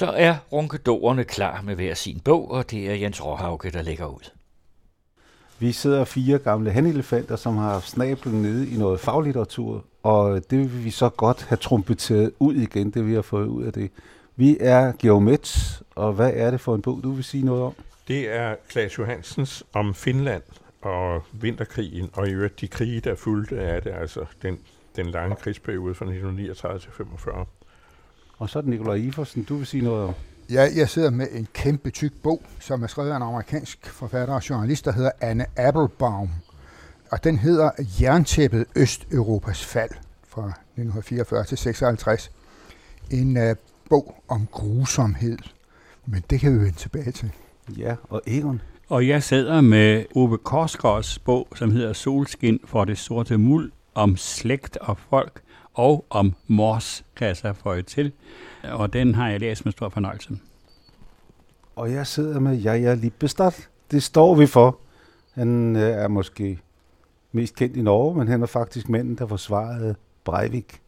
Så er runkedorerne klar med hver sin bog, og det er Jens Råhauke, der lægger ud. Vi sidder fire gamle hanelefanter, som har snablen nede i noget faglitteratur, og det vil vi så godt have trumpeteret ud igen, det vi har fået ud af det. Vi er Geomets, og hvad er det for en bog, du vil sige noget om? Det er Klaas Johansens om Finland og vinterkrigen, og i øvrigt de krige, der fulgte af det, altså den, den lange krigsperiode fra 1939 til 45. Og så er det Nikolaj Iversen, du vil sige noget om? Ja, jeg sidder med en kæmpe tyk bog, som er skrevet af en amerikansk forfatter og journalist, der hedder Anne Applebaum. Og den hedder Jerntæppet Østeuropas fald fra 1944 til 56. En uh, bog om grusomhed. Men det kan vi vende tilbage til. Ja, og Egon? Og jeg sidder med Ove Korsgaards bog, som hedder Solskin for det sorte muld, om slægt og folk, og om mors, kan jeg så få til. Og den har jeg læst med stor fornøjelse. Og jeg sidder med Jaja Lippestad. Det står vi for. Han øh, er måske mest kendt i Norge, men han er faktisk manden, der forsvarede Breivik.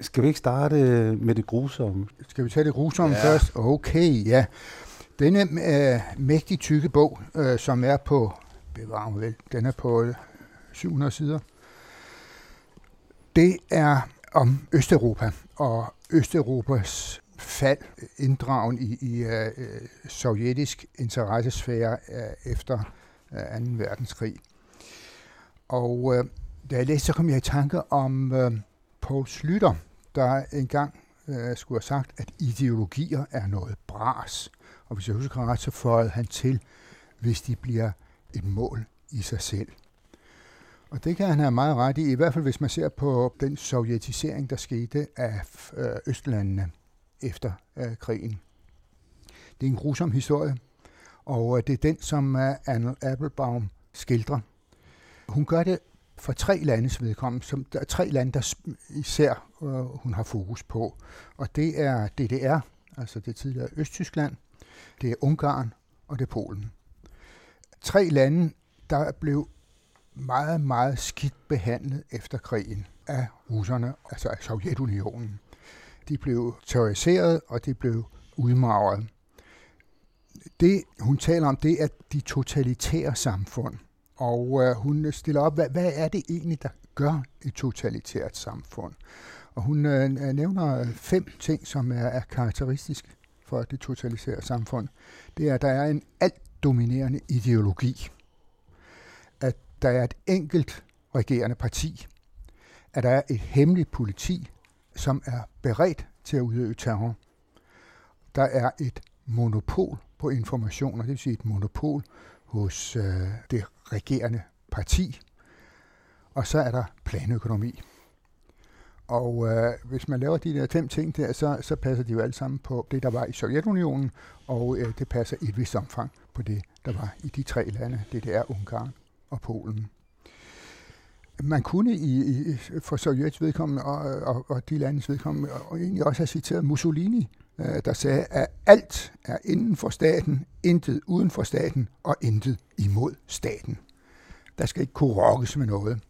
Skal vi ikke starte med det grusomme? Skal vi tage det grusomme ja. først? Okay, ja. Denne øh, mægtig tykke bog, øh, som er på, bevar mig vel, den er på 700 sider. Det er om Østeuropa og Østeuropas fald, inddragen i, i uh, sovjetisk interessesfære uh, efter øh, uh, 2. verdenskrig. Og uh, da jeg læste, så kom jeg i tanke om uh, Paul Slytter, der engang uh, skulle have sagt, at ideologier er noget bras. Og hvis jeg husker ret, så føjede han til, hvis de bliver et mål i sig selv. Og det kan han have meget ret i, i hvert fald hvis man ser på den sovjetisering, der skete af øh, Østlandene efter øh, krigen. Det er en grusom historie, og øh, det er den, som øh, Anne Applebaum skildrer. Hun gør det for tre landes vedkommende, som der er tre lande, der især øh, hun har fokus på. Og det er DDR, altså det tidligere Østtyskland, det er Ungarn og det er Polen. Tre lande, der blev meget, meget skidt behandlet efter krigen af russerne, altså af Sovjetunionen. De blev terroriseret, og de blev udmagret. Det, hun taler om, det er de totalitære samfund. Og øh, hun stiller op, hvad, hvad er det egentlig, der gør et totalitært samfund? Og hun øh, nævner fem ting, som er, er karakteristisk for det totalitære samfund. Det er, at der er en alt dominerende ideologi der er et enkelt regerende parti, at der er et hemmeligt politi, som er beredt til at udøve terror. Der er et monopol på informationer, det vil sige et monopol hos øh, det regerende parti. Og så er der planøkonomi. Og øh, hvis man laver de der fem ting der, så, så passer de jo alle sammen på det, der var i Sovjetunionen, og øh, det passer i et vist omfang på det, der var i de tre lande, DDR, Ungarn og Polen. Man kunne i, i for Sovjets vedkommende og, og, og de landes vedkommende og egentlig også have citeret Mussolini, øh, der sagde, at alt er inden for staten, intet uden for staten og intet imod staten. Der skal ikke kunne rokkes med noget.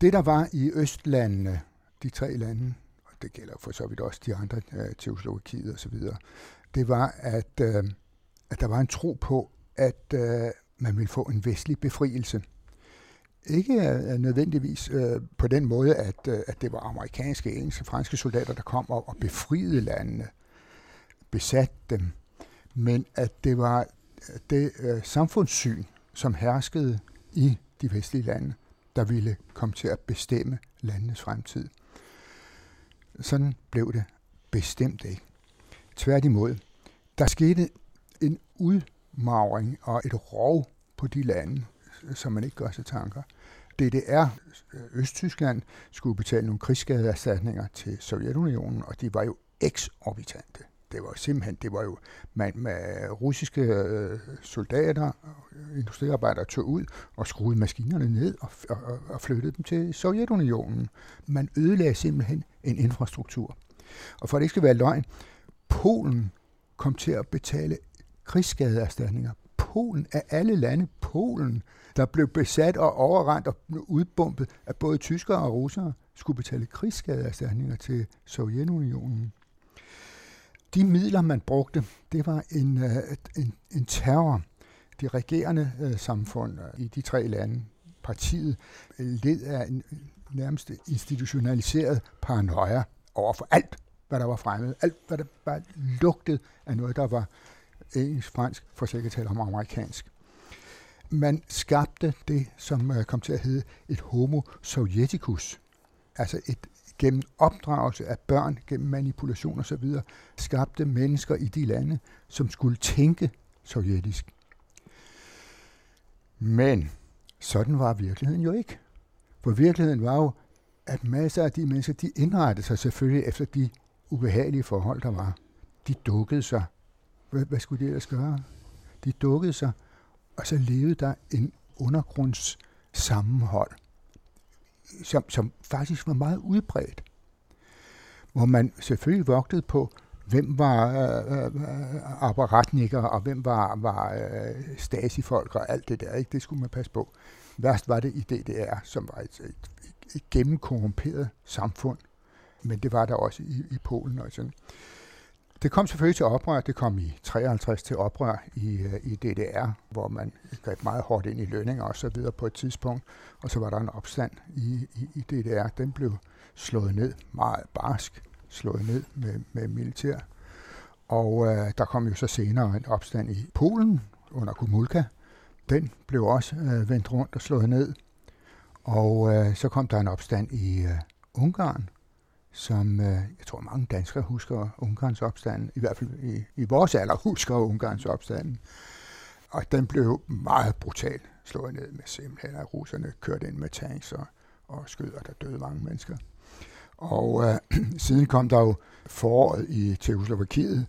Det, der var i Østlandene, de tre lande, og det gælder for så vidt også de andre, øh, Tjekoslovakiet og så videre, det var, at, øh, at der var en tro på, at øh, man ville få en vestlig befrielse. Ikke uh, nødvendigvis uh, på den måde, at, uh, at det var amerikanske, engelske, franske soldater, der kom op og befriede landene, besatte dem, men at det var det uh, samfundssyn, som herskede i de vestlige lande, der ville komme til at bestemme landenes fremtid. Sådan blev det bestemt ikke. Tværtimod, der skete en ud udmagring og et rov på de lande, som man ikke gør sig tanker. DDR, øh, Østtyskland, skulle betale nogle krigsskadeerstatninger til Sovjetunionen, og de var jo eksorbitante. Det var simpelthen, det var jo man med russiske øh, soldater, industriarbejdere tog ud og skruede maskinerne ned og, og, og flyttede dem til Sovjetunionen. Man ødelagde simpelthen en infrastruktur. Og for at det ikke skal være løgn, Polen kom til at betale krigsskadeerstatninger. Polen af alle lande, Polen, der blev besat og overrendt og udbumpet af både tyskere og russere, skulle betale krigsskadeerstatninger til Sovjetunionen. De midler, man brugte, det var en, øh, en, en terror. De regerende øh, samfund øh, i de tre lande, partiet, led af en nærmest institutionaliseret paranoia over for alt, hvad der var fremmed. Alt, hvad der bare lugtede af noget, der var engelsk, fransk, for sikkert tale om amerikansk. Man skabte det, som øh, kom til at hedde et homo sovjeticus, altså et gennem opdragelse af børn, gennem manipulation osv., skabte mennesker i de lande, som skulle tænke sovjetisk. Men sådan var virkeligheden jo ikke. For virkeligheden var jo, at masser af de mennesker, de indrettede sig selvfølgelig efter de ubehagelige forhold, der var. De dukkede sig. Hvad, hvad skulle de ellers gøre? De dukkede sig, og så levede der en undergrundssammenhold, som, som faktisk var meget udbredt. Hvor man selvfølgelig vogtede på, hvem var øh, øh, apparatnikker, og hvem var, var øh, stasifolk og alt det der. Ikke? Det skulle man passe på. Værst var det i DDR, som var et, et, et gennemkorrumperet samfund. Men det var der også i, i Polen og sådan. Det kom selvfølgelig til oprør. Det kom i 53 til oprør i, øh, i DDR, hvor man greb meget hårdt ind i lønninger og så videre på et tidspunkt. Og så var der en opstand i, i, i DDR. Den blev slået ned meget barsk, slået ned med, med militær. Og øh, der kom jo så senere en opstand i Polen under Gomulka. Den blev også øh, vendt rundt og slået ned. Og øh, så kom der en opstand i øh, Ungarn, som øh, jeg tror mange danskere husker Ungarns opstand, i hvert fald i, i vores alder husker Ungarns opstand. Og den blev meget brutalt slået ned med simpelthen, at russerne kørte ind med tanks og, og skød, og der døde mange mennesker. Og øh, siden kom der jo foråret i Tjekoslovakiet,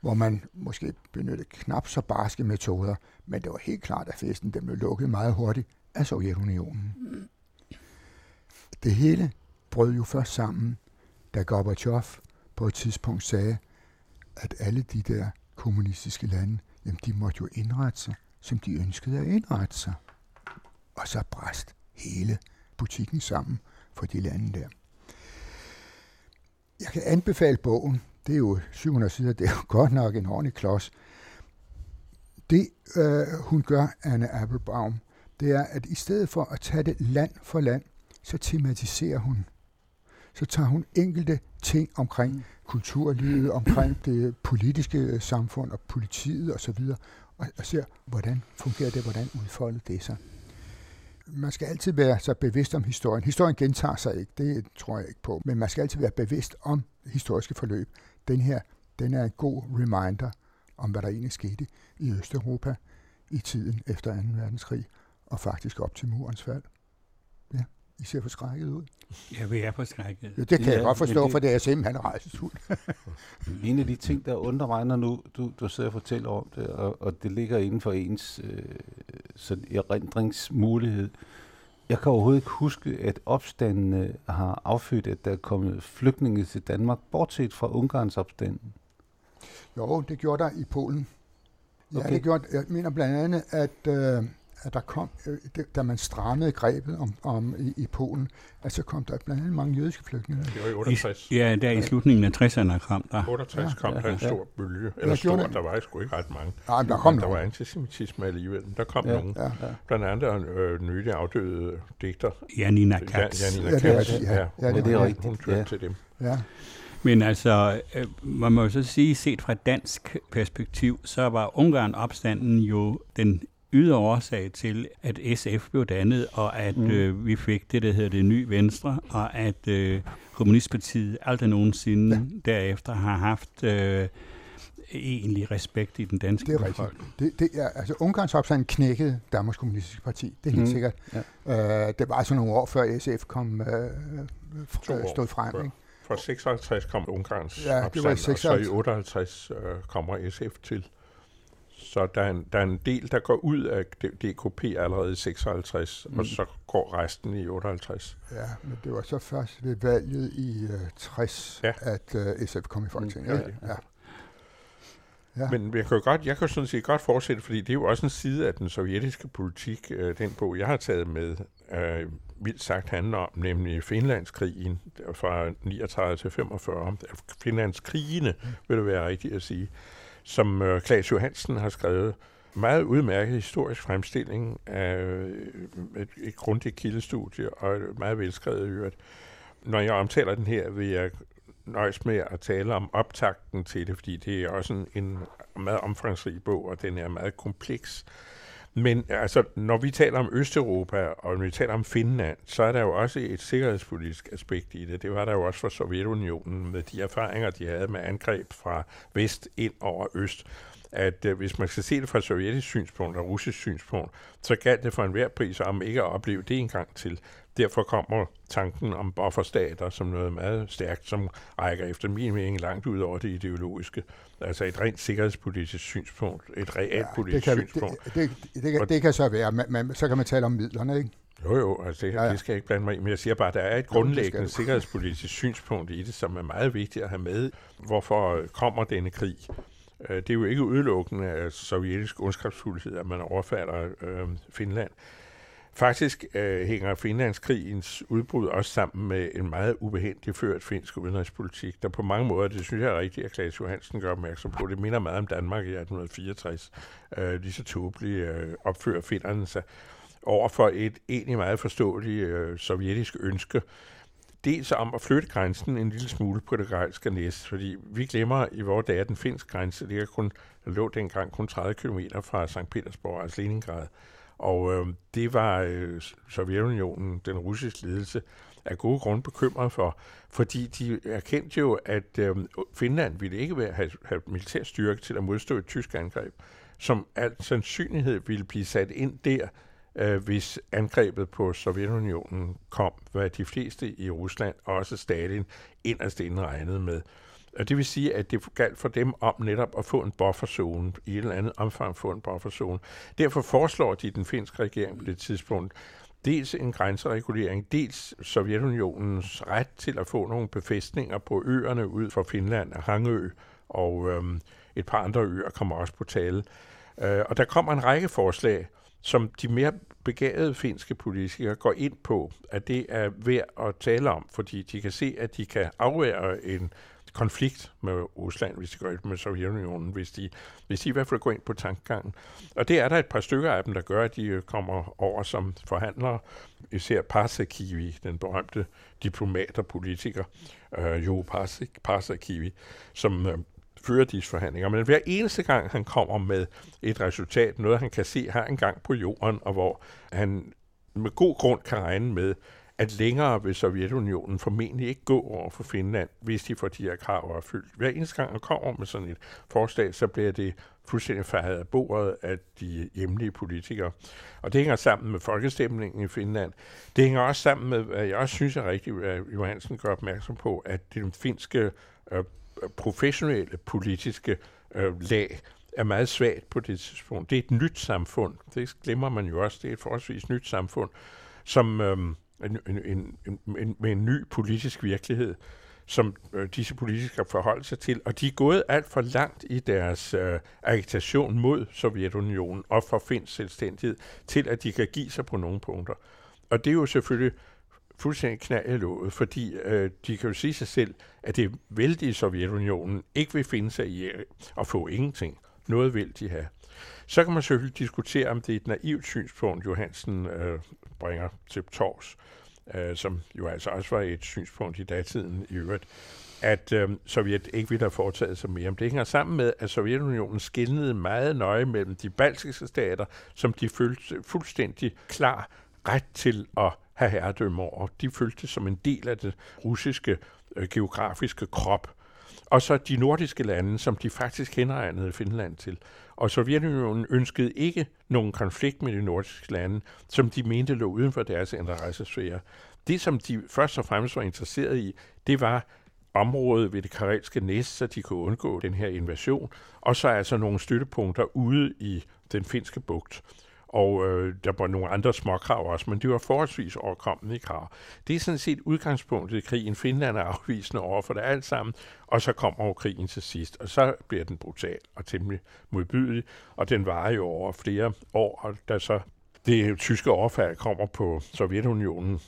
hvor man måske benyttede knap så barske metoder, men det var helt klart, at festen den blev lukket meget hurtigt af Sovjetunionen. Det hele brød jo først sammen, da Gorbachev på et tidspunkt sagde, at alle de der kommunistiske lande, jamen de måtte jo indrette sig, som de ønskede at indrette sig. Og så bræst hele butikken sammen for de lande der. Jeg kan anbefale bogen. Det er jo 700 sider, det er jo godt nok en ordentlig klods. Det, øh, hun gør, Anne Applebaum, det er, at i stedet for at tage det land for land, så tematiserer hun. Så tager hun enkelte ting omkring mm. kulturlivet, omkring det politiske samfund og politiet osv., og, og ser, hvordan fungerer det, hvordan udfolder det sig. Man skal altid være så bevidst om historien. Historien gentager sig ikke, det tror jeg ikke på, men man skal altid være bevidst om historiske forløb. Den her, den er en god reminder om, hvad der egentlig skete i Østeuropa i tiden efter 2. verdenskrig, og faktisk op til murens fald. Ja, I ser forskrækket ud. Ja, vi er forskrækket. Ja, det kan ja, jeg godt forstå, det, for det er simpelthen rejsesfuld. en af de ting, der undrer mig, når nu du, du sidder og fortæller om det, og, og det ligger inden for ens øh, sådan erindringsmulighed. Jeg kan overhovedet ikke huske, at opstandene har affødt, at der er kommet flygtninge til Danmark, bortset fra Ungarns opstanden. Jo, det gjorde der i Polen. Ja, okay. det gjorde, jeg mener blandt andet, at, øh, at der kom, øh, det, da man strammede grebet om, om i, i Polen, at så kom der blandt andet mange jødiske flygtninge. Det var i 68. I, ja, der i slutningen af 60'erne kom der. 68 kom ja, der en stor bølge. Eller stor, det. der var sgu ikke ret mange. Nej, men der kom men der nogen. var antisemitisme alligevel. Der kom Ja, nogen. ja, ja. Blandt andet en øh, nylig afdøde digter. Janina Katz. Janina Ja, det er Katz. rigtigt, ja. Ja, hun, det er rigtigt, Hun hørte ja. til dem. Ja. Men altså, øh, man må jo så sige, set fra dansk perspektiv, så var Ungarn-opstanden jo den ydre årsag til, at SF blev dannet, og at mm. øh, vi fik det, der hedder det nye Venstre, og at øh, Kommunistpartiet aldrig nogensinde ja. derefter har haft øh, egentlig respekt i den danske Det er rigtigt. befolkning. Det, det er, altså, Ungarns opstand knækkede Danmarks Kommunistiske Parti. Det er helt Mm. sikkert. Ja. Øh, det var altså nogle år før SF kom, øh, øh, år stod frem. før. Ikke? Fra 56 kom Ungarns Ja, det var i opstand, og så 56. i 58 øh, kommer SF til. Så der er, en, der er en del, der går ud af DKP allerede i 56, mm. og så går resten i 58. Ja, men det var så først ved valget i øh, 60, Ja. at øh, SF kom i Folketinget. Mm, Ja, ja. ja. Ja. Men jeg kan, godt, jeg kan sådan set godt fortsætte, fordi det er jo også en side af den sovjetiske politik, øh, den bog, jeg har taget med, øh, vildt sagt handler om, nemlig Finlandskrigen fra 39 til 45. Finlandskrigene, vil det være rigtigt at sige, som øh, Johansen har skrevet meget udmærket historisk fremstilling af øh, et, et grundigt kildestudie og et meget velskrevet øvrigt. Når jeg omtaler den her, vil jeg nøjes med at tale om optakten til det, fordi det er også en, en meget omfangsrig bog, og den er meget kompleks. Men altså, når vi taler om Østeuropa, og når vi taler om Finland, så er der jo også et sikkerhedspolitisk aspekt i det. Det var der jo også for Sovjetunionen med de erfaringer, de havde med angreb fra vest ind over øst at øh, hvis man skal se det fra sovjetisk synspunkt og russisk synspunkt, så galt det for enhver pris om ikke at opleve det en gang til. Derfor kommer tanken om bufferstater som noget meget stærkt, som rækker efter min mening langt ud over det ideologiske. Altså et rent sikkerhedspolitisk synspunkt, et reelt ja, politisk det kan, synspunkt. Det, det, det, det, kan, det kan så være, man, man, så kan man tale om midlerne, ikke? Jo, jo, altså det, ja, ja. det skal jeg ikke blande mig i, men jeg siger bare, at der er et grundlæggende jo, sikkerhedspolitisk synspunkt i det, som er meget vigtigt at have med. Hvorfor kommer denne krig? Øh, det er jo ikke udelukkende af sovjetisk ondskabsfuldhed, at man overfalder øh, Finland. Faktisk øh, hænger Finlandskrigens udbrud også sammen med en meget ubehendig ført finsk udenrigspolitik, der på mange måder, det synes jeg er rigtigt, at Claes Johansen gør opmærksom på, det minder meget om Danmark i 1864. Øh, lige så tåbeligt øh, opfører finnerne sig over for et egentlig meget forståeligt øh, sovjetisk ønske dels om at flytte grænsen en lille smule på det grænske næs, fordi vi glemmer i vores dage, at den finske grænse, det er kun, der lå dengang kun 30 km fra St. Petersborg, altså Leningrad. Og øh, det var øh, Sovjetunionen, den russiske ledelse, af gode grunde bekymret for, fordi de erkendte jo, at øh, Finland ville ikke være, have, have militær styrke til at modstå et tysk angreb, som al sandsynlighed ville blive sat ind der, øh, hvis angrebet på Sovjetunionen kom, hvad de fleste i Rusland, også Stalin, inderst inde regnede med. Og det vil sige, at det galt for dem om netop at få en bufferzone, i et eller andet omfang få en bufferzone. Derfor foreslår de den finske regering på det tidspunkt, dels en grænseregulering, dels Sovjetunionens ret til at få nogle befæstninger på øerne ud for Finland, Hangø og øhm, et par andre øer kommer også på tale. Øh, og der kommer en række forslag, som de mere begavede finske politikere går ind på, at det er værd at tale om, fordi de kan se, at de kan afvære en konflikt med Rusland, hvis de går ind med Sovjetunionen, hvis de, hvis de i hvert fald går ind på tankgangen. Og det er der et par stykker af dem, der gør, at de øh, kommer over som forhandlere. Især Parsakivi, den berømte diplomat og politiker, øh, Jo Parsakivi, som øh, fører disse forhandlinger. Men hver eneste gang, han kommer med et resultat, noget han kan se har en gang på jorden, og hvor han med god grund kan regne med, at længere vil Sovjetunionen formentlig ikke gå over for Finland, hvis de får de her krav opfyldt. Hver eneste gang, der kommer med sådan et forslag, så bliver det fuldstændig fejret af bordet af de hjemlige politikere. Og det hænger sammen med folkestemningen i Finland. Det hænger også sammen med, hvad jeg også synes er rigtigt, at Johansen gør opmærksom på, at den finske øh, professionelle politiske øh, lag er meget svagt på det tidspunkt. Det er et nyt samfund. Det glemmer man jo også. Det er et forholdsvis nyt samfund, som øh, en, en, en, en, med en ny politisk virkelighed, som øh, disse politikere forholder sig til. Og de er gået alt for langt i deres øh, agitation mod Sovjetunionen og for finsk selvstændighed, til at de kan give sig på nogle punkter. Og det er jo selvfølgelig fuldstændig knald i låget, fordi øh, de kan jo sige sig selv, at det vældige Sovjetunionen ikke vil finde sig i at få ingenting. Noget vil de have. Så kan man selvfølgelig diskutere, om det er et naivt synspunkt, Johansen øh, bringer til tors, øh, som jo altså også var et synspunkt i datiden i øvrigt, at øh, Sovjet ikke ville have foretaget sig mere. Men det hænger sammen med, at Sovjetunionen skillede meget nøje mellem de baltiske stater, som de følte fuldstændig klar ret til at have herredømme over. De følte som en del af det russiske øh, geografiske krop. Og så de nordiske lande, som de faktisk henregnede Finland til. Og Sovjetunionen ønskede ikke nogen konflikt med de nordiske lande, som de mente lå uden for deres interessesfære. Det, som de først og fremmest var interesseret i, det var området ved det karelske næst, så de kunne undgå den her invasion, og så altså nogle støttepunkter ude i den finske bugt og øh, der var nogle andre småkrav også, men det var forholdsvis overkommelige krav. Det er sådan set udgangspunktet i krigen. Finland er afvisende over for det alt sammen, og så kommer jo krigen til sidst, og så bliver den brutal og temmelig modbydelig, og den varer jo over flere år, og da så det tyske overfald kommer på Sovjetunionen,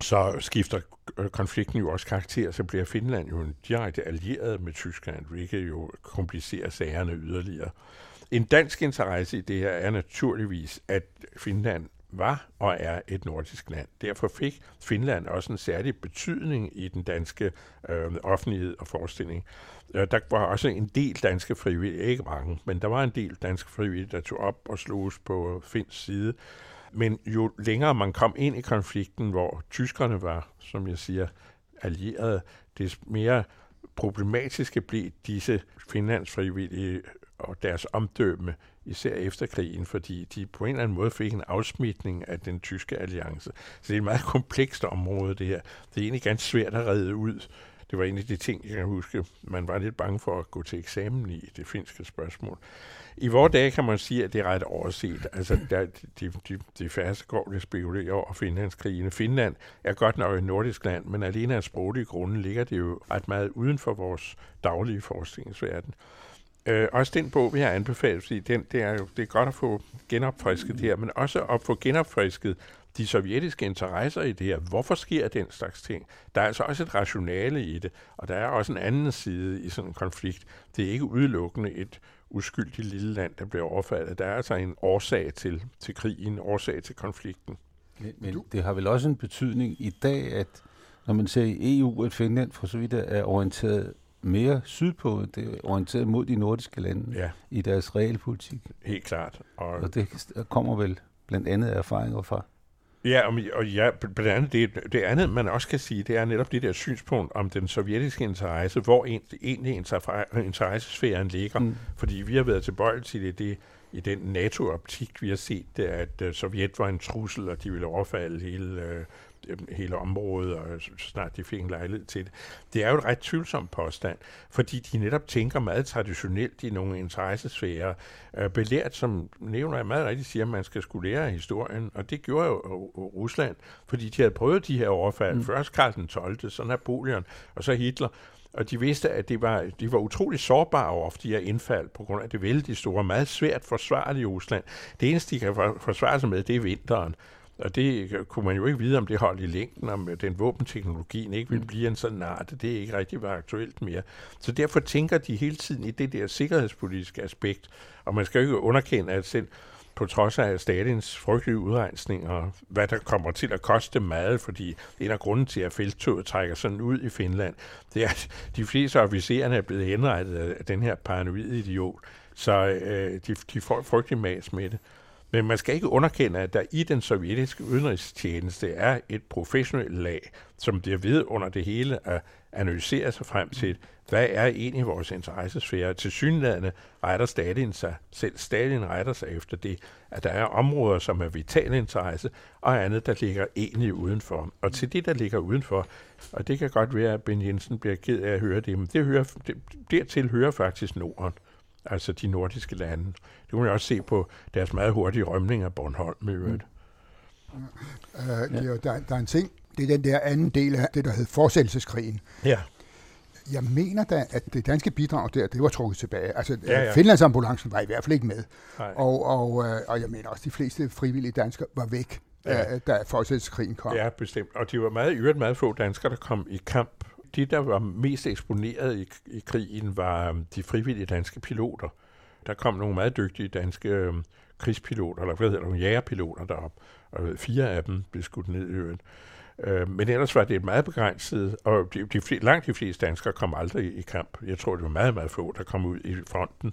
så skifter øh, konflikten jo også karakter, så bliver Finland jo en direkte allieret med Tyskland, hvilket jo komplicerer sagerne yderligere. En dansk interesse i det her er naturligvis, at Finland var og er et nordisk land. Derfor fik Finland også en særlig betydning i den danske øh, offentlighed og forestilling. Øh, der var også en del danske frivillige, ikke mange, men der var en del danske frivillige, der tog op og sloges på finsk side. Men jo længere man kom ind i konflikten, hvor tyskerne var, som jeg siger, allierede, des mere problematiske blev disse Finlands frivillige og deres omdømme, især efter krigen, fordi de på en eller anden måde fik en afsmitning af den tyske alliance. Så det er et meget komplekst område, det her. Det er egentlig ganske svært at redde ud. Det var en af de ting, jeg kan huske, man var lidt bange for at gå til eksamen i det finske spørgsmål. I vores dage kan man sige, at det er ret overset. Altså, der, de, de, de færreste går det spekulerer over Finlandskrigene. Finland er godt nok et nordisk land, men alene af sproglige grunde ligger det jo ret meget uden for vores daglige forskningsverden. Øh, også den bog, vi har anbefalet, fordi den, det, er jo, det er godt at få genopfrisket det her, men også at få genopfrisket de sovjetiske interesser i det her. Hvorfor sker den slags ting? Der er altså også et rationale i det, og der er også en anden side i sådan en konflikt. Det er ikke udelukkende et uskyldigt lille land, der bliver overfaldet. Der er altså en årsag til, til krigen, en årsag til konflikten. Men, men det har vel også en betydning i dag, at når man ser i EU, at Finland for så vidt er orienteret mere sydpå, det er orienteret mod de nordiske lande ja. i deres realpolitik. Helt klart. Og, og det kommer vel blandt andet af erfaringer fra Ja, og, og ja, blandt andet det, det andet, man også kan sige, det er netop det der synspunkt om den sovjetiske interesse, hvor en, egentlig interessesfæren ligger. Mm. Fordi vi har været tilbøjelige til det, det i den NATO-optik, vi har set, det, at uh, Sovjet var en trussel, og de ville overfalde hele uh, hele området, og så snart de fik en lejlighed til det. Det er jo et ret tvivlsomt påstand, fordi de netop tænker meget traditionelt i nogle interessesfærer. Øh, belært, som nævner jeg meget rigtigt, siger, at man skal skulle lære historien, og det gjorde jo Rusland, fordi de havde prøvet de her overfald. Mm. Først Karl den 12., så Napoleon, og så Hitler, og de vidste, at de var, de var utrolig sårbare over for de her indfald, på grund af det vældig store, meget svært forsvarlige Rusland. Det eneste, de kan forsvare sig med, det er vinteren. Og det kunne man jo ikke vide, om det holdt i længden, om den våbenteknologien ikke ville mm. blive en sådan art. Det er ikke rigtig var aktuelt mere. Så derfor tænker de hele tiden i det der sikkerhedspolitiske aspekt. Og man skal jo ikke underkende, at selv på trods af Stalins frygtelige udrensning, og hvad der kommer til at koste meget, fordi en af grunden til, at felttoget trækker sådan ud i Finland, det er, at de fleste officererne er blevet henrettet af den her paranoide idiot. Så øh, de, de får frygtelig mas med det. Men man skal ikke underkende, at der i den sovjetiske udenrigstjeneste er et professionelt lag, som bliver ved under det hele at analysere sig frem til, hvad er egentlig vores interessesfære. Til synlædende retter Stalin sig, selv Stalin retter sig efter det, at der er områder, som er vital interesse, og andet, der ligger egentlig udenfor. Og til det, der ligger udenfor, og det kan godt være, at Ben Jensen bliver ked af at høre det, men det hører, det, dertil hører faktisk Norden altså de nordiske lande. Det kunne man også se på deres meget hurtige rømning af Bornholm i øvrigt. Mm. Uh, det er, der, der er en ting, det er den der anden del af det, der hedder forsættelseskrigen. Ja. Jeg mener da, at det danske bidrag der, det var trukket tilbage. Altså, ja, ja. Finlandsambulancen var i hvert fald ikke med. Og, og, øh, og jeg mener også, at de fleste frivillige danskere var væk, ja. da forsættelseskrigen kom. Ja, bestemt. Og de var meget, i øvrigt meget få danskere, der kom i kamp de, der var mest eksponeret i, i krigen, var øhm, de frivillige danske piloter. Der kom nogle meget dygtige danske øh, krigspiloter, eller hvad hedder nogle jægerpiloter derop, og fire af dem blev skudt ned i øen. Øh, men ellers var det et meget begrænset, og de, de, langt de fleste danskere kom aldrig i, i kamp. Jeg tror, det var meget, meget få, der kom ud i fronten.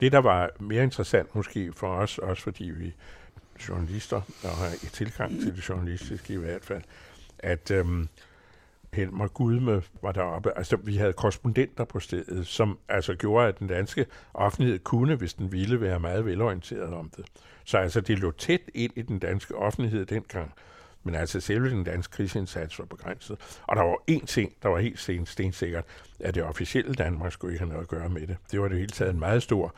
Det, der var mere interessant måske for os, også fordi vi journalister, og har tilgang til det journalistiske i hvert fald, at øhm, Helmer Gudme var deroppe. Altså, vi havde korrespondenter på stedet, som altså gjorde, at den danske offentlighed kunne, hvis den ville, være meget velorienteret om det. Så altså, det lå tæt ind i den danske offentlighed dengang. Men altså, selve den danske krigsindsats var begrænset. Og der var én ting, der var helt sten, stensikkert, at det officielle Danmark skulle ikke have noget at gøre med det. Det var det hele taget en meget stor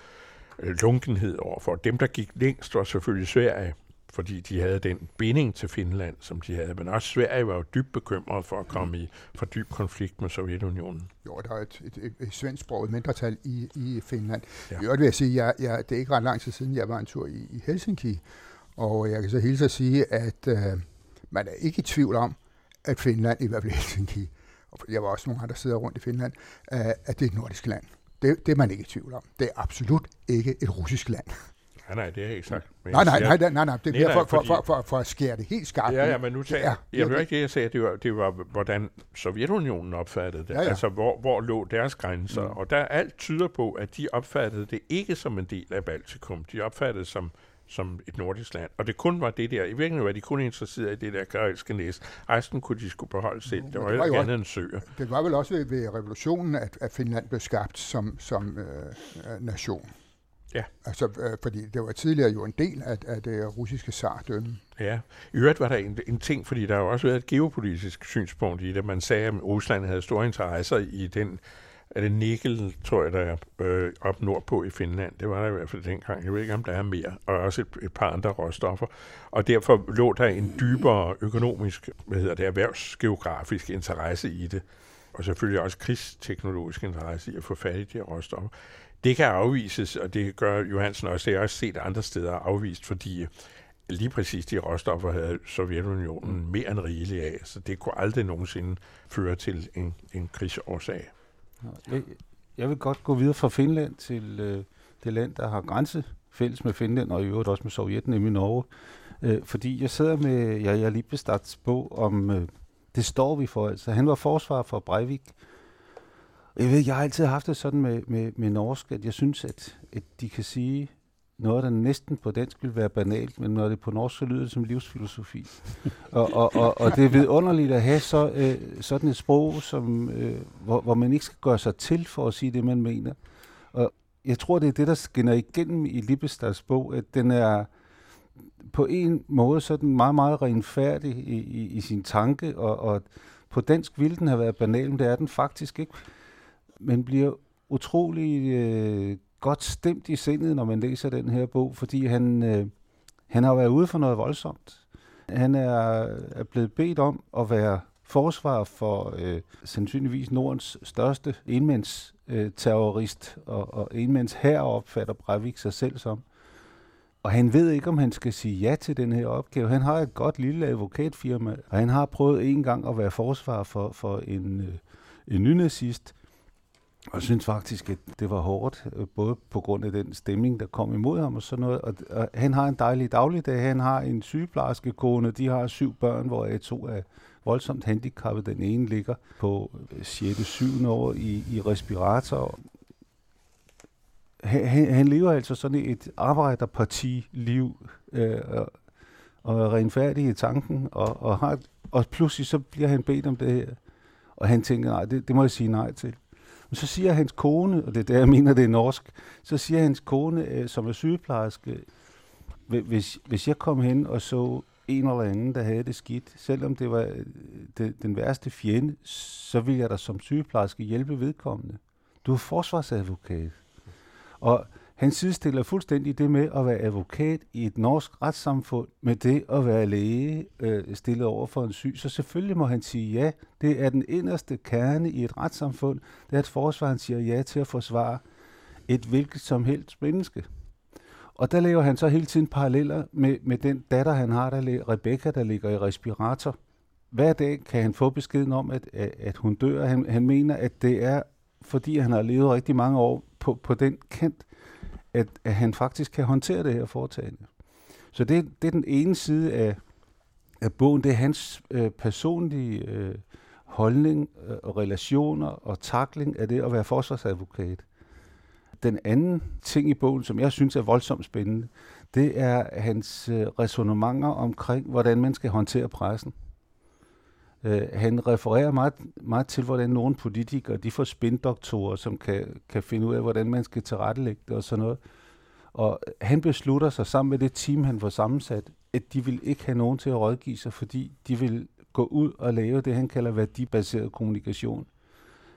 øh, lunkenhed overfor. Dem, der gik længst, var selvfølgelig Sverige, fordi de havde den binding til Finland, som de havde. Men også Sverige var jo dybt bekymret for at komme i for dyb konflikt med Sovjetunionen. Jo, der er et, et, et, et svensksproget mindretal i, i Finland. Ja. Øvrigt vil jeg sige, jeg, jeg, det er ikke ret lang tid siden, jeg var en tur i, i Helsinki, og jeg kan så hilse at sige, at øh, man er ikke i tvivl om, at Finland, i hvert fald Helsinki, og jeg var også nogle andre, der sidder rundt i Finland, øh, at det er et nordisk land. Det, det er man ikke i tvivl om. Det er absolut ikke et russisk land. Nej, nej, det er ikke sagt. Men nej, nej, nej, nej, nej, nej, det er mere for, for, for, for, for at skære det helt skarpt. Ja, ja, men nu tager jeg, jeg hører ikke det, jeg sagde, det var, det var, hvordan Sovjetunionen opfattede det. Ja, ja. Altså, hvor, hvor lå deres grænser. Mm. Og der alt tyder på, at de opfattede det ikke som en del af Baltikum. De opfattede det som som et nordisk land. Og det kun var det der. I virkeligheden var de kun interesseret i det der karelske næs. Resten kunne de skulle beholde selv. Det var, det var ikke andet end søer. Det var vel også ved, ved revolutionen, at, at Finland blev skabt som, som øh, nation. Ja. Altså, øh, fordi det var tidligere jo en del af, af det russiske sardømme. Ja. I øvrigt var der en, en ting, fordi der har jo også været et geopolitisk synspunkt i det. Man sagde, at Rusland havde store interesser i den er det nikkel, tror jeg, der er øh, op nordpå i Finland. Det var der i hvert fald dengang. Jeg ved ikke, om der er mere. Og også et, et par andre råstoffer. Og derfor lå der en dybere økonomisk, hvad hedder det, erhvervsgeografisk interesse i det. Og selvfølgelig også krigsteknologisk interesse i at få fat i de råstoffer. Det kan afvises, og det gør Johansen også. Det har også set andre steder afvist, fordi lige præcis de råstoffer havde Sovjetunionen mere end rigeligt af, så det kunne aldrig nogensinde føre til en, en krigsårsag. Jeg, jeg vil godt gå videre fra Finland til øh, det land, der har grænse fælles med Finland, og i øvrigt også med Sovjet, nemlig Norge. Øh, fordi jeg sidder med ja, jeg lige bestartet bog om, øh, det står vi for, altså han var forsvar for Breivik. Jeg ved, jeg har altid haft det sådan med, med, med norsk, at jeg synes, at, at de kan sige, noget, der næsten på dansk vil være banalt, men når det er på norsk, så lyder det som livsfilosofi. og, og, og, og det er vidunderligt at have så, øh, sådan et sprog, som, øh, hvor, hvor man ikke skal gøre sig til for at sige det, man mener. Og jeg tror, det er det, der skinner igennem i Lippestads bog, at den er på en måde sådan meget, meget renfærdig i, i, i sin tanke, og, og på dansk ville den have været banal, men det er den faktisk ikke. Men bliver utrolig øh, godt stemt i sindet, når man læser den her bog, fordi han, øh, han har været ude for noget voldsomt. Han er, er blevet bedt om at være forsvar for øh, sandsynligvis Nordens største enmands øh, terrorist, og, og enmands her opfatter Breivik sig selv som. Og han ved ikke, om han skal sige ja til den her opgave. Han har et godt lille advokatfirma, og han har prøvet en gang at være forsvar for, for en, øh, en nynazist, og jeg synes faktisk, at det var hårdt, øh, både på grund af den stemning, der kom imod ham og sådan noget. Og, og han har en dejlig dagligdag. Han har en sygeplejerske kone. De har syv børn, hvor jeg to er voldsomt handicappet. Den ene ligger på øh, 6. 7. år i, i respirator. Han, han lever altså sådan et arbejderparti-liv, øh, og er renfærdig i tanken, og, og, har, og pludselig så bliver han bedt om det her. Og han tænker, nej, det, det må jeg sige nej til. Men så siger hans kone, og det er der, jeg mener, det er norsk, så siger hans kone, øh, som er sygeplejerske, hvis, hvis jeg kom hen og så en eller anden, der havde det skidt, selvom det var øh, det, den værste fjende, så ville jeg da som sygeplejerske hjælpe vedkommende. Du er forsvarsadvokat. Og han sidestiller fuldstændig det med at være advokat i et norsk retssamfund med det at være læge øh, stillet over for en syg. Så selvfølgelig må han sige ja. Det er den inderste kerne i et retssamfund. Det er, at forsvaren siger ja til at forsvare et hvilket som helst menneske. Og der laver han så hele tiden paralleller med, med den datter, han har, der, Rebecca, der ligger i respirator. Hver dag kan han få beskeden om, at, at hun dør. Han, han mener, at det er, fordi han har levet rigtig mange år på, på den kant, at, at han faktisk kan håndtere det her foretagende. Så det, det er den ene side af, af bogen, det er hans øh, personlige øh, holdning øh, og relationer og takling af det at være forsvarsadvokat. Den anden ting i bogen, som jeg synes er voldsomt spændende, det er hans øh, resonemanger omkring, hvordan man skal håndtere pressen. Øh, han refererer meget, meget til, hvordan nogle politikere de får spindoktorer, som kan, kan finde ud af, hvordan man skal tilrettelægge det og sådan noget. Og han beslutter sig sammen med det team, han får sammensat, at de vil ikke have nogen til at rådgive sig, fordi de vil gå ud og lave det, han kalder værdibaseret kommunikation.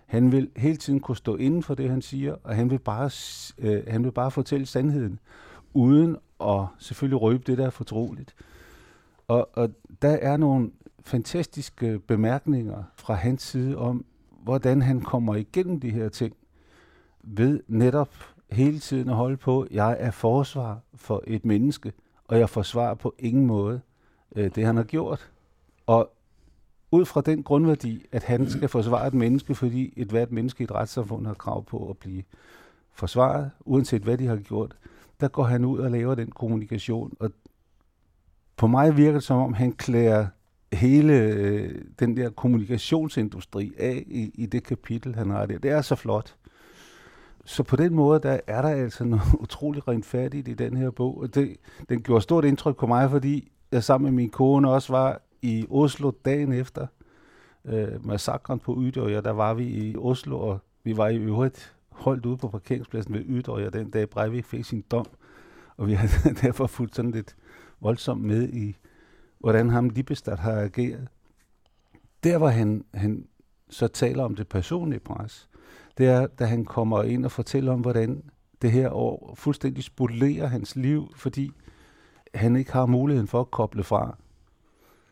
Han vil hele tiden kunne stå inden for det, han siger, og han vil bare, øh, han vil bare fortælle sandheden, uden at selvfølgelig røbe det, der er fortroligt. Og, og der er nogle fantastiske bemærkninger fra hans side om, hvordan han kommer igennem de her ting, ved netop hele tiden at holde på, jeg er forsvar for et menneske, og jeg forsvarer på ingen måde øh, det, han har gjort. Og ud fra den grundværdi, at han skal forsvare et menneske, fordi et hvert menneske i et retssamfund har krav på at blive forsvaret, uanset hvad de har gjort, der går han ud og laver den kommunikation. Og på mig virker det som om, han klæder hele øh, den der kommunikationsindustri af i, i det kapitel, han har der. Det er så flot. Så på den måde, der er der altså noget utroligt renfærdigt i den her bog. Og det, den gjorde stort indtryk på mig, fordi jeg sammen med min kone også var i Oslo dagen efter øh, massakren på Ydøya. Der var vi i Oslo, og vi var i øvrigt holdt ude på parkeringspladsen ved Ydøya den dag Breivik fik sin dom. Og vi har derfor fulgt sådan lidt voldsomt med i, hvordan ham Libestad har ageret. Der, hvor han, han så taler om det personlige pres, det er, da han kommer ind og fortæller om, hvordan det her år fuldstændig spolerer hans liv, fordi han ikke har muligheden for at koble fra.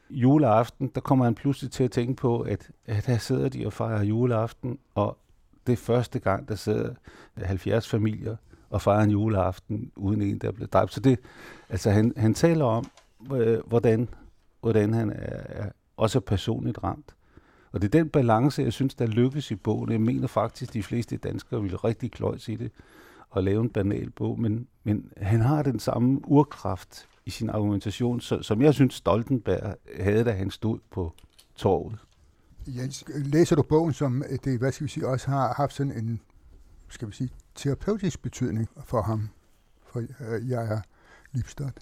Juleaften, der kommer han pludselig til at tænke på, at, at her sidder de og fejrer juleaften, og det er første gang, der sidder 70 familier og fejrer en juleaften uden en, der er blevet dræbt. Så det, altså han, han taler om, Øh, hvordan, hvordan han er, er også personligt ramt. Og det er den balance, jeg synes, der lykkes i bogen. Jeg mener faktisk, at de fleste danskere ville rigtig kløjs i det og lave en banal bog, men, men han har den samme urkraft i sin argumentation, så, som jeg synes, Stoltenberg havde, da han stod på torvet. Jens, læser du bogen, som øh, det, hvad skal vi sige, også har haft sådan en, skal vi sige, terapeutisk betydning for ham, for øh, jeg er Lipstadt?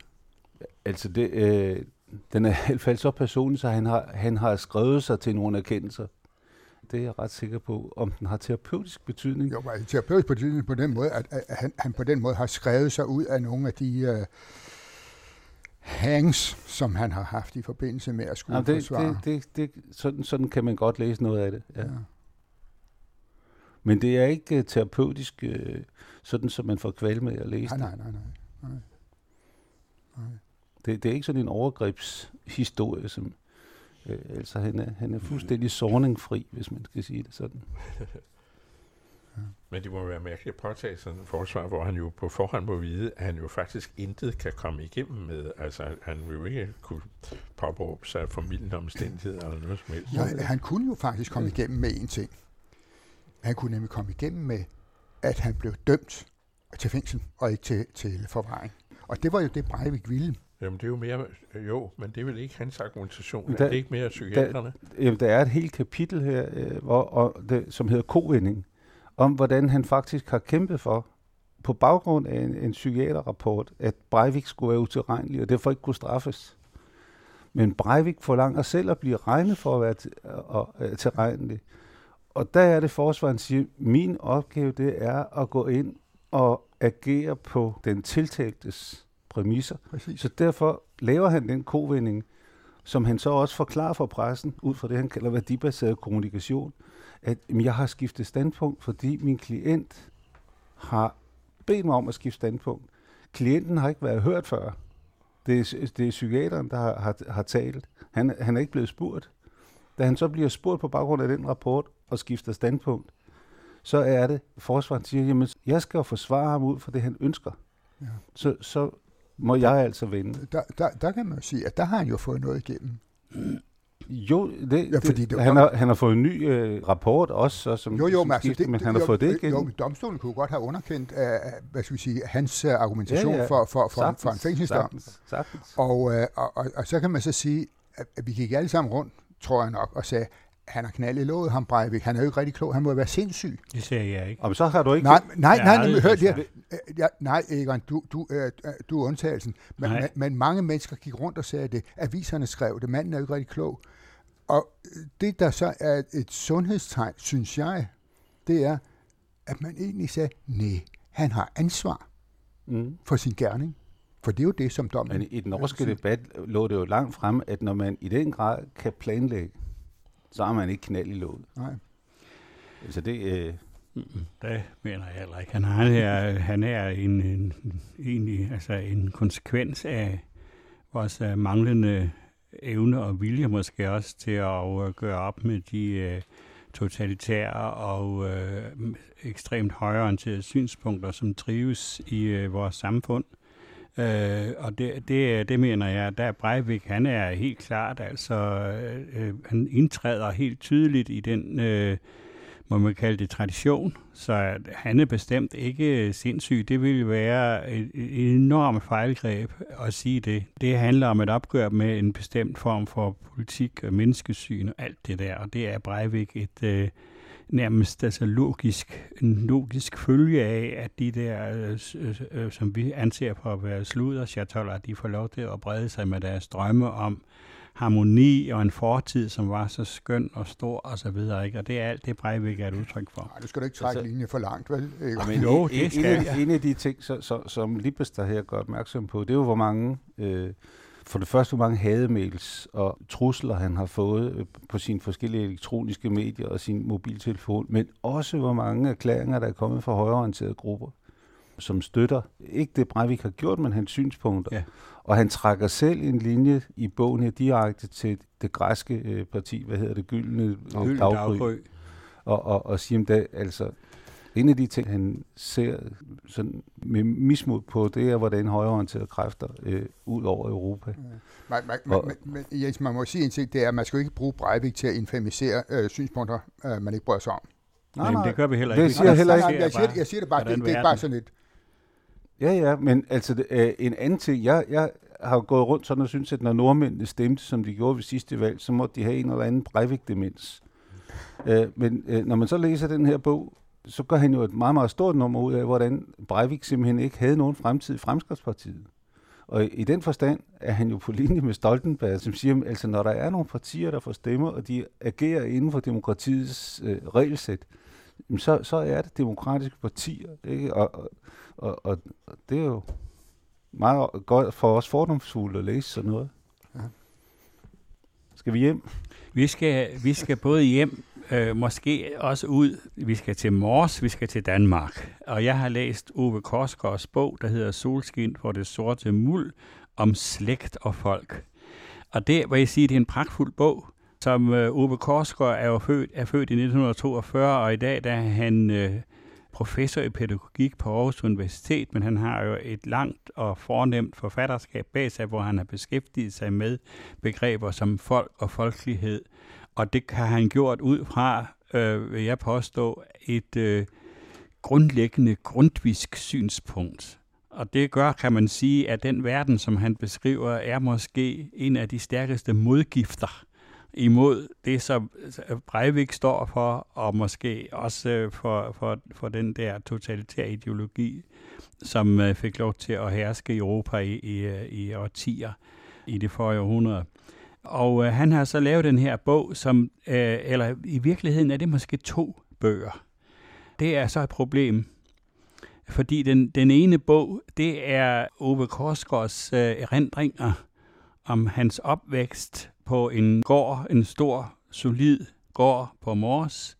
Altså, det, øh, den er i hvert fald så personlig, så han har, han har skrevet sig til nogle erkendelser. Det er jeg ret sikker på, om den har terapeutisk betydning. Jo, men terapeutisk betydning på den måde, at, at han, han på den måde har skrevet sig ud af nogle af de uh, hangs, som han har haft i forbindelse med at skulle Jamen, det, forsvare. Det, det, det, sådan, sådan kan man godt læse noget af det, ja. ja. Men det er ikke uh, terapeutisk, uh, sådan som man får kval med at læse nej, nej, nej, nej. nej. nej. Det, det er ikke sådan en overgrebshistorie, som... Øh, altså, han er, han er fuldstændig sorningfri, hvis man skal sige det sådan. ja. Men det må være mærkeligt at påtage sådan en forsvar, hvor han jo på forhånd må vide, at han jo faktisk intet kan komme igennem med. Altså, han vil jo ikke kunne påberåbe sig familien omstændigheder eller noget som helst. Ja, han kunne jo faktisk komme igennem med en ting. Han kunne nemlig komme igennem med, at han blev dømt til fængsel og ikke til, til forvaring. Og det var jo det, Breivik ville. Jamen, det er jo mere, jo, men det er vel ikke hans argumentation. Der, er det ikke mere psykiaterne? Der, jamen, der er et helt kapitel her, øh, hvor, og det, som hedder kovinding, om hvordan han faktisk har kæmpet for, på baggrund af en, en psykiaterrapport, at Breivik skulle være utilregnelig, og derfor ikke kunne straffes. Men Breivik forlanger selv at blive regnet for at være til, og, og, tilregnelig. Og der er det forsvaren siger, min opgave det er at gå ind og agere på den tiltaltes præmisser. Præcis. Så derfor laver han den kovending, som han så også forklarer for pressen, ud fra det, han kalder værdibaseret kommunikation, at jamen, jeg har skiftet standpunkt, fordi min klient har bedt mig om at skifte standpunkt. Klienten har ikke været hørt før. Det er, det er psykiateren, der har, har, har talt. Han, han er ikke blevet spurgt. Da han så bliver spurgt på baggrund af den rapport og skifter standpunkt, så er det, forsvaren siger, jamen, jeg skal jo forsvare ham ud for det, han ønsker. Ja. Så, så må jeg altså vinde. Der, der, der kan man jo sige, at der har han jo fået noget igennem. Jo, det, ja, fordi det, han, har, han har fået en ny øh, rapport også, så, som, jo, jo, som men, altså, skifter, det, men han har fået det igen. Jo, domstolen kunne godt have underkendt uh, hvad skal vi sige, hans uh, argumentation ja, ja. For, for, for, sagtens, for en fængselsdom. Sagtens, sagtens. Og, uh, og, og, og så kan man så sige, at, at vi gik alle sammen rundt, tror jeg nok, og sagde, han har knaldet låget, ham Breivik. Han er jo ikke rigtig klog. Han må være sindssyg. Det siger jeg ikke. Og så har du ikke... Nej, nej, nej, nej, nej hør det Ja, nej, Egon, du, du, øh, du er undtagelsen. Men, men, men mange mennesker gik rundt og sagde det. Aviserne skrev det. Manden er jo ikke rigtig klog. Og det, der så er et sundhedstegn, synes jeg, det er, at man egentlig sagde, nej, han har ansvar mm. for sin gerning. For det er jo det, som dommen... Men i den norske debat lå det jo langt frem, at når man i den grad kan planlægge, så har man ikke knald i låget. Nej. Altså det... Øh... Det mener jeg heller ikke. Han, han er, han er en, en, egentlig, altså en konsekvens af vores uh, manglende evne og vilje måske også til at uh, gøre op med de uh, totalitære og ekstremt højorienterede synspunkter, som trives i uh, vores samfund. Øh, og det, det, det mener jeg, der Breivik, han er helt klart, altså, øh, øh, han indtræder helt tydeligt i den, øh, må man kalde det, tradition, så han er bestemt ikke øh, sindssyg. Det ville være et, et enormt fejlgreb at sige det. Det handler om et opgør med en bestemt form for politik og menneskesyn og alt det der, og det er Breivik et... Øh, nærmest altså logisk, en logisk følge af, at de der, øh, øh, som vi anser for at være sluder de får lov til at brede sig med deres drømme om harmoni og en fortid, som var så skøn og stor og så videre. Ikke? Og det er alt det, Breivik er et udtryk for. Nej, du skal da ikke trække altså, linje for langt, vel? Ikke? Men jo, det skal en, en, en af de ting, så, så, som Libester her gør opmærksom på, det er jo, hvor mange øh, for det første, hvor mange hademails og trusler han har fået øh, på sine forskellige elektroniske medier og sin mobiltelefon, men også hvor mange erklæringer, der er kommet fra højreorienterede grupper, som støtter ikke det Breivik har gjort, men hans synspunkter. Ja. Og han trækker selv en linje i bogen her direkte til det græske øh, parti, hvad hedder det, Gyldne Daggry. Og, og, og siger, at altså, en af de ting, han ser sådan med mismod på, det er, hvordan højreorienterede kræfter øh, ud over Europa. Man, man, og, man, man, Jens, man må sige en ting, det er, at man skal ikke bruge Breivik til at infamisere øh, synspunkter, øh, man ikke bryder sig om. Nej, nej, det gør vi heller ikke. Det siger heller ikke. Jeg, siger, jeg siger det bare, det, det er bare sådan et... Ja, ja, men altså det, øh, en anden ting, jeg, jeg har gået rundt sådan og synes, at når nordmændene stemte, som de gjorde ved sidste valg, så måtte de have en eller anden Breivik-demens. Øh, men øh, når man så læser den her bog, så gør han jo et meget, meget stort nummer ud af, hvordan Breivik simpelthen ikke havde nogen fremtid i Fremskridspartiet. Og i den forstand er han jo på linje med Stoltenberg, som siger, at altså, når der er nogle partier, der får stemmer, og de agerer inden for demokratiets øh, regelsæt, så, så er det demokratiske partier. Ikke? Og, og, og, og det er jo meget godt for os fordomsfulde at læse sådan noget. Skal vi hjem? Vi skal, vi skal både hjem, øh, måske også ud. Vi skal til Mors, vi skal til Danmark. Og jeg har læst Ove Korsgaards bog, der hedder Solskin for det sorte muld, om slægt og folk. Og det vil jeg sige, det er en pragtfuld bog, som øh, Ove Korsgaard er jo født, er født i 1942, og i dag der er han øh, professor i pædagogik på Aarhus Universitet, men han har jo et langt og fornemt forfatterskab bag sig, hvor han har beskæftiget sig med begreber som folk og folkelighed, og det har han gjort ud fra, øh, vil jeg påstå, et øh, grundlæggende grundvisk synspunkt. Og det gør, kan man sige, at den verden, som han beskriver, er måske en af de stærkeste modgifter imod det, som øh, Breivik står for, og måske også øh, for, for, for den der totalitære ideologi, som øh, fik lov til at herske i Europa i, i, i årtier i det forrige århundrede. Og øh, han har så lavet den her bog, som, øh, eller i virkeligheden er det måske to bøger. Det er så et problem, fordi den, den ene bog, det er Ove Korsgaards øh, erindringer om hans opvækst på en gård, en stor, solid gård på Mors,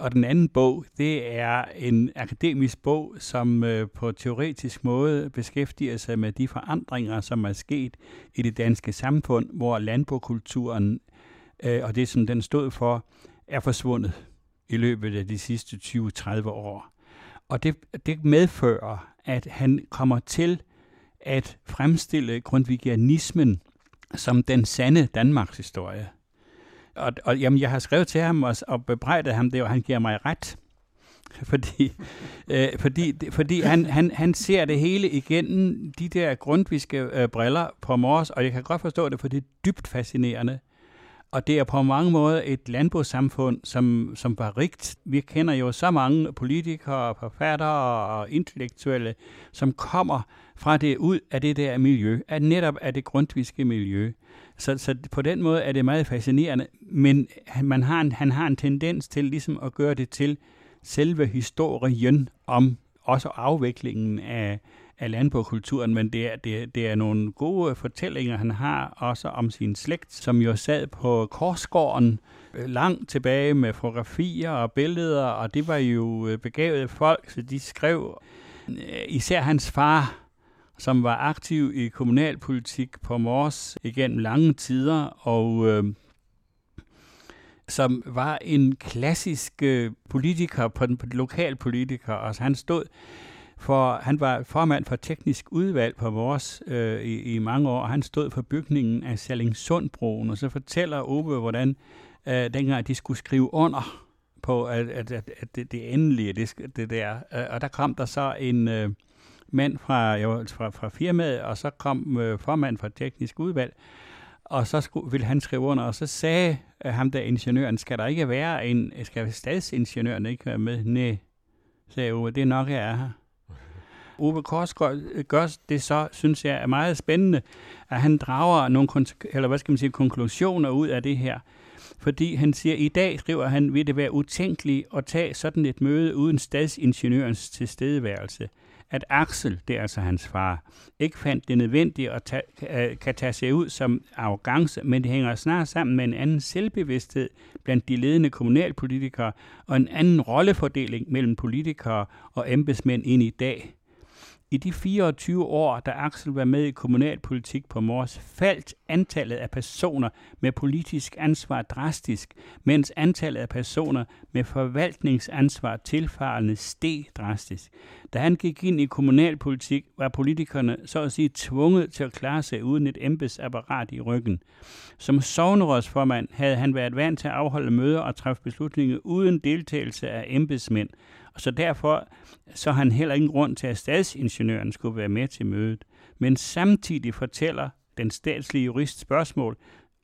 og den anden bog, det er en akademisk bog, som øh, på teoretisk måde beskæftiger sig med de forandringer, som er sket i det danske samfund, hvor landbrugskulturen øh, og det, som den stod for, er forsvundet i løbet af de sidste 20-30 år. Og det, det medfører, at han kommer til at fremstille grundvigianismen som den sande Danmarks historie. Og, og jamen, jeg har skrevet til ham og, og bebrejdet ham det, og han giver mig ret. Fordi, øh, fordi, fordi han, han, han ser det hele igennem de der grundviske øh, briller på Mors, og jeg kan godt forstå det, for det er dybt fascinerende. Og det er på mange måder et landbrugssamfund, som, som var rigt. Vi kender jo så mange politikere, forfattere og intellektuelle, som kommer fra det ud af det der miljø, at netop af det grundviske miljø. Så, så på den måde er det meget fascinerende, men man har en, han har en tendens til ligesom at gøre det til selve historien om også afviklingen af, af landbrugskulturen, men det er, det, det er nogle gode fortællinger, han har også om sin slægt, som jo sad på Korsgården øh, langt tilbage med fotografier og billeder, og det var jo øh, begavede folk, så de skrev øh, især hans far, som var aktiv i kommunalpolitik på Mors igennem lange tider, og øh, som var en klassisk øh, politiker på den, på den lokale politiker. Altså han stod for, han var formand for teknisk udvalg på vores øh, i, i mange år, og han stod for bygningen af Sallingsundbroen, og så fortæller Ove, hvordan øh, dengang de skulle skrive under på at, at, at, at det, det endelige, det, det der, øh, og der kom der så en øh, mand fra, jo, fra, fra firmaet, og så kom øh, formand for teknisk udvalg, og så skulle, ville han skrive under, og så sagde øh, ham der ingeniøren, skal der ikke være en, skal stadsingeniøren ikke være med? Nej, sagde Ove, det er nok, jeg er her. Ove Korsgaard øh, gør det så, synes jeg, er meget spændende, at han drager nogle eller hvad skal man sige, konklusioner ud af det her. Fordi han siger, i dag skriver han, vil det være utænkeligt at tage sådan et møde uden stadsingeniørens tilstedeværelse at Axel, det er altså hans far, ikke fandt det nødvendigt at tage, øh, kan tage sig ud som arrogance, men det hænger snart sammen med en anden selvbevidsthed blandt de ledende kommunalpolitikere og en anden rollefordeling mellem politikere og embedsmænd ind i dag. I de 24 år, da Axel var med i kommunalpolitik på Mors, faldt antallet af personer med politisk ansvar drastisk, mens antallet af personer med forvaltningsansvar tilfarende steg drastisk. Da han gik ind i kommunalpolitik, var politikerne så at sige tvunget til at klare sig uden et embedsapparat i ryggen. Som sovnerådsformand havde han været vant til at afholde møder og træffe beslutninger uden deltagelse af embedsmænd, og så derfor så har han heller ingen grund til, at statsingeniøren skulle være med til mødet. Men samtidig fortæller den statslige jurist spørgsmål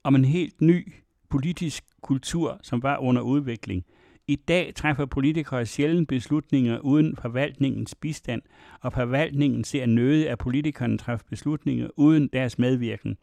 om en helt ny politisk kultur, som var under udvikling. I dag træffer politikere sjældent beslutninger uden forvaltningens bistand, og forvaltningen ser nøde, at politikerne træffer beslutninger uden deres medvirken.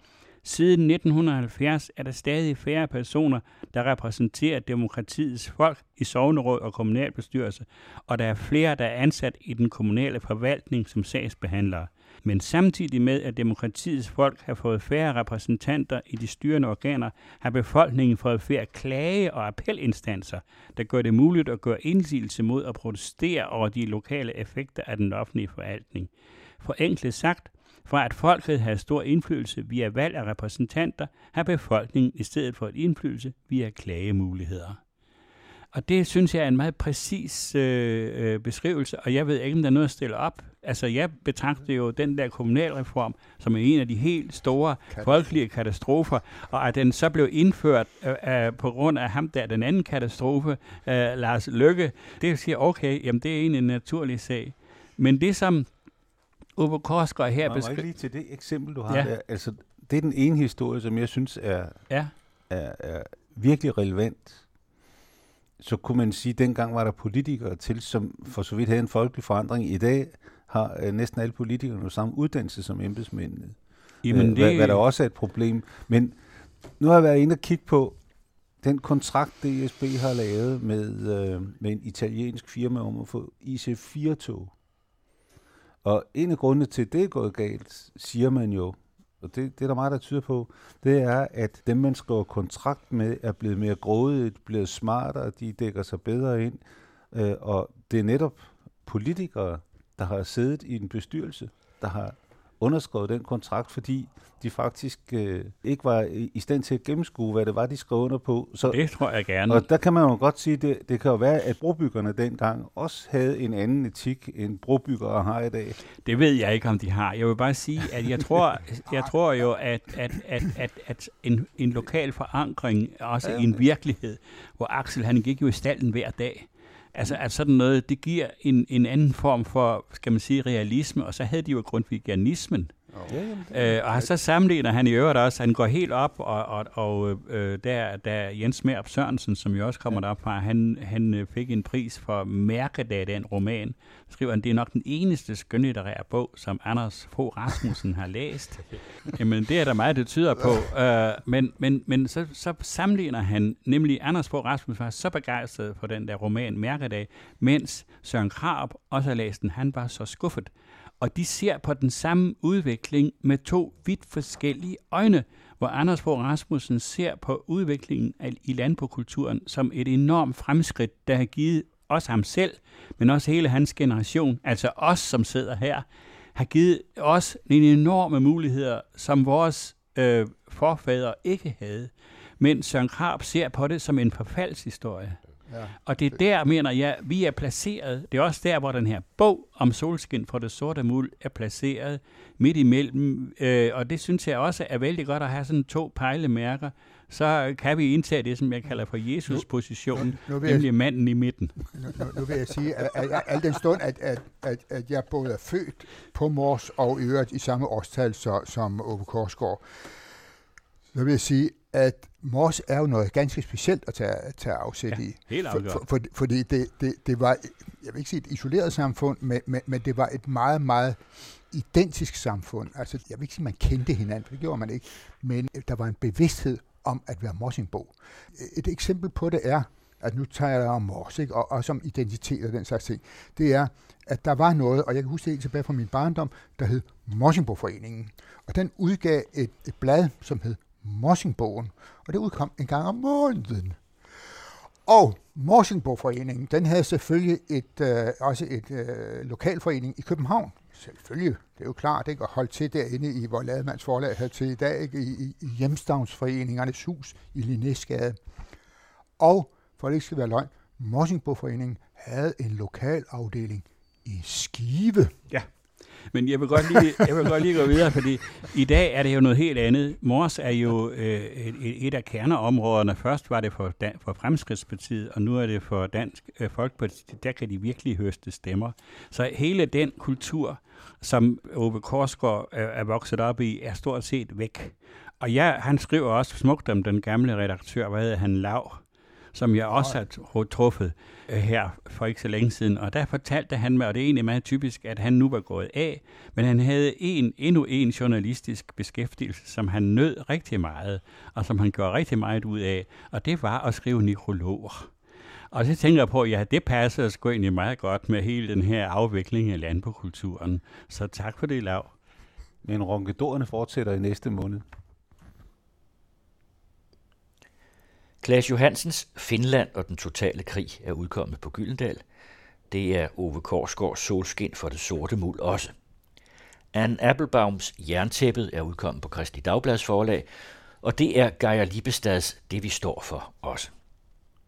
Siden 1970 er der stadig færre personer, der repræsenterer demokratiets folk i sovneråd og kommunalbestyrelse, og der er flere, der er ansat i den kommunale forvaltning som sagsbehandlere. Men samtidig med, at demokratiets folk har fået færre repræsentanter i de styrende organer, har befolkningen fået færre klage- og appelinstanser, der gør det muligt at gøre indsigelse mod at protestere over de lokale effekter af den offentlige forvaltning. Forenklet sagt, for at folket har stor indflydelse via valg af repræsentanter, har befolkningen i stedet for et indflydelse via klagemuligheder. Og det synes jeg er en meget præcis øh, øh, beskrivelse, og jeg ved ikke, om der er noget at stille op. Altså, jeg betragter jo den der kommunalreform som en af de helt store folkelige katastrofer, og at den så blev indført øh, øh, på grund af ham der, den anden katastrofe, øh, Lars Lykke, det siger, okay, jamen det er en, en naturlig sag. Men det, som Ove Korsgaard her beskriver... lige til det eksempel, du har ja. der. Altså, det er den ene historie, som jeg synes er, ja. er, er virkelig relevant. Så kunne man sige, at dengang var der politikere til, som for så vidt havde en folkelig forandring. I dag har uh, næsten alle politikere nu samme uddannelse som embedsmændene. Jamen, uh, det... hvad, hvad der også er et problem. Men nu har jeg været inde og kigge på den kontrakt, DSB har lavet med, uh, med en italiensk firma om at få IC4-tog. Og en af grundene til, at det er gået galt, siger man jo, og det, det er der meget, der tyder på, det er, at dem, man skriver kontrakt med, er blevet mere grådigt, blevet smartere, de dækker sig bedre ind. Øh, og det er netop politikere, der har siddet i en bestyrelse, der har underskrevet den kontrakt, fordi de faktisk øh, ikke var i stand til at gennemskue, hvad det var, de skrev under på. Så, det tror jeg gerne. Og der kan man jo godt sige, det, det kan jo være, at brobyggerne dengang også havde en anden etik, end brobyggere har i dag. Det ved jeg ikke, om de har. Jeg vil bare sige, at jeg tror, jeg tror jo, at, at, at, at, at en, en lokal forankring, også ja, i en virkelighed, hvor Axel han gik jo i stallen hver dag, Altså, at sådan noget, det giver en, en anden form for, skal man sige, realisme, og så havde de jo grundvigianismen, Ja, øh, og så sammenligner han i øvrigt også, han går helt op, og, og, og øh, der, der Jens Merp Sørensen, som jo også kommer ja. derop fra, han, han øh, fik en pris for Mærkedag, den roman. Skriver han, det er nok den eneste skønlitterære bog, som Anders Fogh Rasmussen har læst. Jamen, det er der meget, det tyder på. Øh, men men, men så, så sammenligner han, nemlig Anders Fogh Rasmussen var så begejstret for den der roman Mærkedag, mens Søren Krab også har læst den, han var så skuffet og de ser på den samme udvikling med to vidt forskellige øjne, hvor Anders Fogh Rasmussen ser på udviklingen i landbrugskulturen som et enormt fremskridt, der har givet os ham selv, men også hele hans generation, altså os, som sidder her, har givet os en enorme muligheder, som vores øh, forfædre ikke havde. Men Søren Krab ser på det som en forfaldshistorie. Ja. Og det er der, mener jeg, vi er placeret. Det er også der, hvor den her bog om solskin for det sorte muld er placeret midt imellem. Øh, og det synes jeg også er vældig godt at have sådan to pejlemærker. Så kan vi indtage det, som jeg kalder for Jesus-position, nemlig jeg, manden i midten. Nu, nu, nu vil jeg sige, at, at, at al den stund, at, at, at, at jeg både er født på Mors og i øvrigt i samme årstal så, som Ove Korsgaard, så vil jeg sige, at Mors er jo noget ganske specielt at tage, tage afsæt ja, i. Helt for, for, for, fordi det, det, det var, jeg vil ikke sige et isoleret samfund, men, men, men det var et meget, meget identisk samfund. Altså, jeg vil ikke sige, at man kendte hinanden, for det gjorde man ikke, men der var en bevidsthed om at være Morsingbo. Et eksempel på det er, at nu tager jeg om Mors, ikke? Og, og som identitet og den slags ting, det er, at der var noget, og jeg kan huske det helt tilbage fra min barndom, der hed Morsingbo-foreningen. Og den udgav et, et blad, som hed Morsingbogen, og det udkom en gang om måneden. Og Morsingbogforeningen, den havde selvfølgelig et, øh, også et øh, lokalforening i København. Selvfølgelig, det er jo klart, ikke? at holde til derinde i, hvor Lademands forlag havde til i dag, ikke? I, i, i Hjemstavnsforeningernes hus i Linnæsgade. Og, for det ikke skal være løgn, Morsingbogforeningen havde en lokal afdeling i Skive. Ja. Men jeg vil godt lige, jeg vil godt lige gå videre, fordi i dag er det jo noget helt andet. Mors er jo øh, et, et af kerneområderne. Først var det for, Dan, for Fremskridspartiet, og nu er det for Dansk øh, Folkeparti. Der kan de virkelig høste stemmer. Så hele den kultur, som Ove Korsgaard er, er vokset op i, er stort set væk. Og ja, han skriver også smukt om den gamle redaktør, hvad hedder han, Lav, som jeg også har truffet øh, her for ikke så længe siden. Og der fortalte han mig, og det er egentlig meget typisk, at han nu var gået af, men han havde en, endnu en journalistisk beskæftigelse, som han nød rigtig meget, og som han gjorde rigtig meget ud af, og det var at skrive nekrologer. Og så tænker jeg på, at ja, det passer sgu egentlig meget godt med hele den her afvikling af landbrugskulturen. Så tak for det, Lav. Men ronkedorerne fortsætter i næste måned. Klaas Johansens Finland og den totale krig er udkommet på Gyldendal. Det er Ove Korsgaards Solskin for det sorte muld også. Anne Applebaums Jerntæppet er udkommet på Kristi Dagblads forlag, og det er Geir Libestads Det vi står for også.